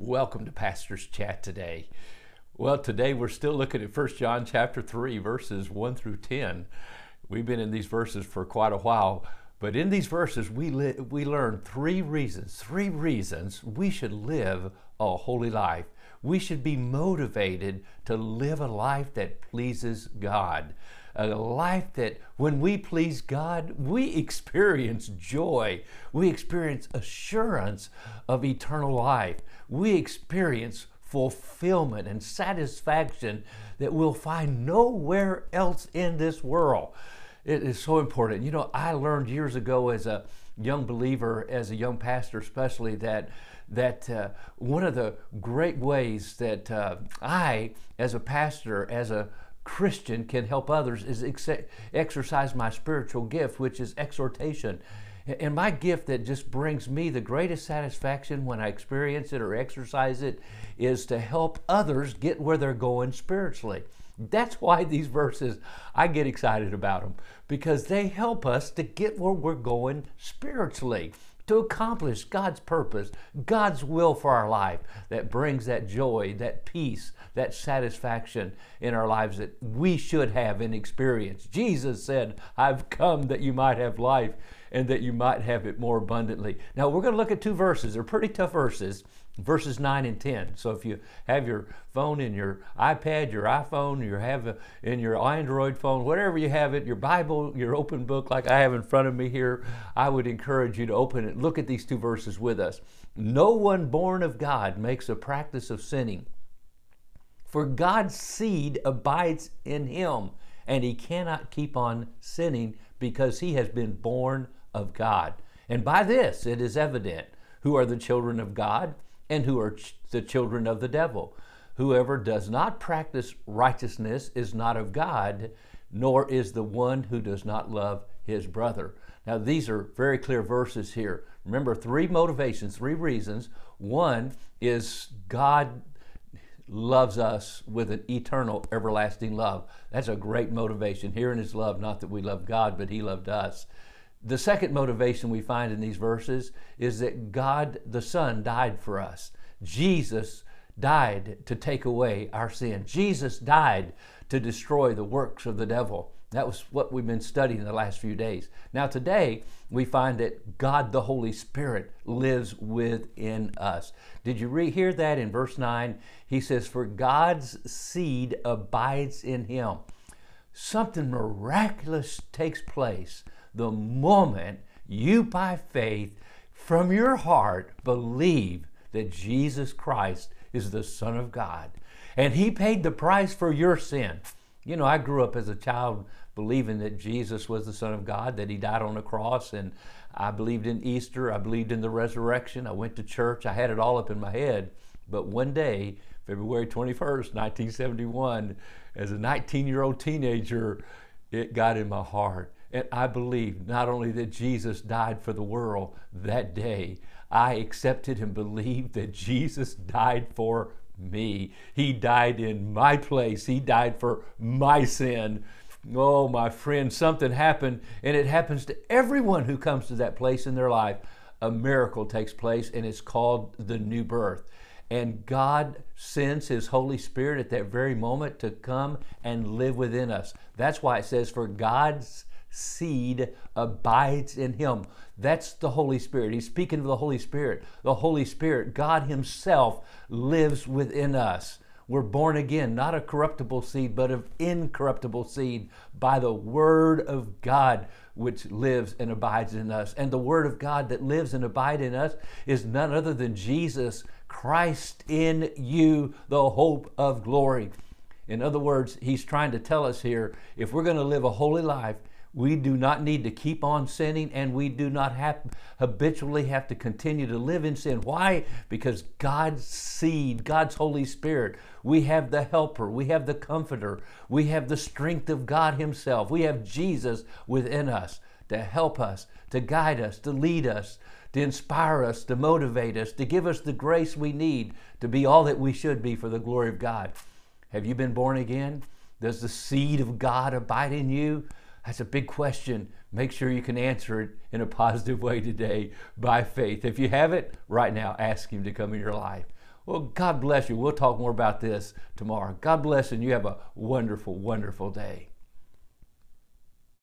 Welcome to Pastor's Chat today. Well, today we're still looking at 1 John chapter 3 verses 1 through 10. We've been in these verses for quite a while, but in these verses we li- we learn three reasons, three reasons we should live a holy life. We should be motivated to live a life that pleases God a life that when we please God, we experience joy. We experience assurance of eternal life. We experience fulfillment and satisfaction that we'll find nowhere else in this world. It is so important. You know, I learned years ago as a young believer, as a young pastor especially, that that uh, one of the great ways that uh, I, as a pastor, as a Christian can help others is ex- exercise my spiritual gift, which is exhortation. And my gift that just brings me the greatest satisfaction when I experience it or exercise it is to help others get where they're going spiritually. That's why these verses, I get excited about them because they help us to get where we're going spiritually to accomplish God's purpose, God's will for our life that brings that joy, that peace, that satisfaction in our lives that we should have and experience. Jesus said, I've come that you might have life and that you might have it more abundantly. Now, we're going to look at two verses. They're pretty tough verses verses 9 and 10. So if you have your phone in your iPad, your iPhone, you have a, in your Android phone, whatever you have it, your Bible, your open book like I have in front of me here, I would encourage you to open it. Look at these two verses with us. No one born of God makes a practice of sinning. For God's seed abides in him, and he cannot keep on sinning because he has been born of God. And by this it is evident who are the children of God and who are ch- the children of the devil. Whoever does not practice righteousness is not of God, nor is the one who does not love his brother. Now, these are very clear verses here. Remember, three motivations, three reasons. One is God loves us with an eternal, everlasting love. That's a great motivation. Here in His love, not that we love God, but He loved us. The second motivation we find in these verses is that God the Son died for us. Jesus died to take away our sin. Jesus died to destroy the works of the devil. That was what we've been studying the last few days. Now, today, we find that God the Holy Spirit lives within us. Did you re- hear that in verse 9? He says, For God's seed abides in him. Something miraculous takes place the moment you, by faith, from your heart, believe that Jesus Christ is the Son of God. And He paid the price for your sin. You know, I grew up as a child believing that Jesus was the Son of God, that He died on the cross, and I believed in Easter, I believed in the resurrection, I went to church, I had it all up in my head. But one day, February 21st, 1971, as a 19 year old teenager, it got in my heart. And I believe not only that Jesus died for the world that day, I accepted and believed that Jesus died for me. He died in my place, He died for my sin. Oh, my friend, something happened, and it happens to everyone who comes to that place in their life. A miracle takes place, and it's called the new birth. And God sends His Holy Spirit at that very moment to come and live within us. That's why it says, For God's seed abides in him. That's the Holy Spirit. He's speaking of the Holy Spirit. The Holy Spirit, God Himself, lives within us. We're born again, not a corruptible seed, but of incorruptible seed by the Word of God, which lives and abides in us. And the Word of God that lives and abides in us is none other than Jesus Christ in you, the hope of glory. In other words, He's trying to tell us here if we're going to live a holy life, we do not need to keep on sinning and we do not have habitually have to continue to live in sin. Why? Because God's seed, God's Holy Spirit, we have the helper, we have the comforter, we have the strength of God Himself, we have Jesus within us to help us, to guide us, to lead us, to inspire us, to motivate us, to give us the grace we need to be all that we should be for the glory of God. Have you been born again? Does the seed of God abide in you? That's a big question. Make sure you can answer it in a positive way today by faith. If you have it, right now, ask Him to come in your life. Well, God bless you. We'll talk more about this tomorrow. God bless and you have a wonderful, wonderful day.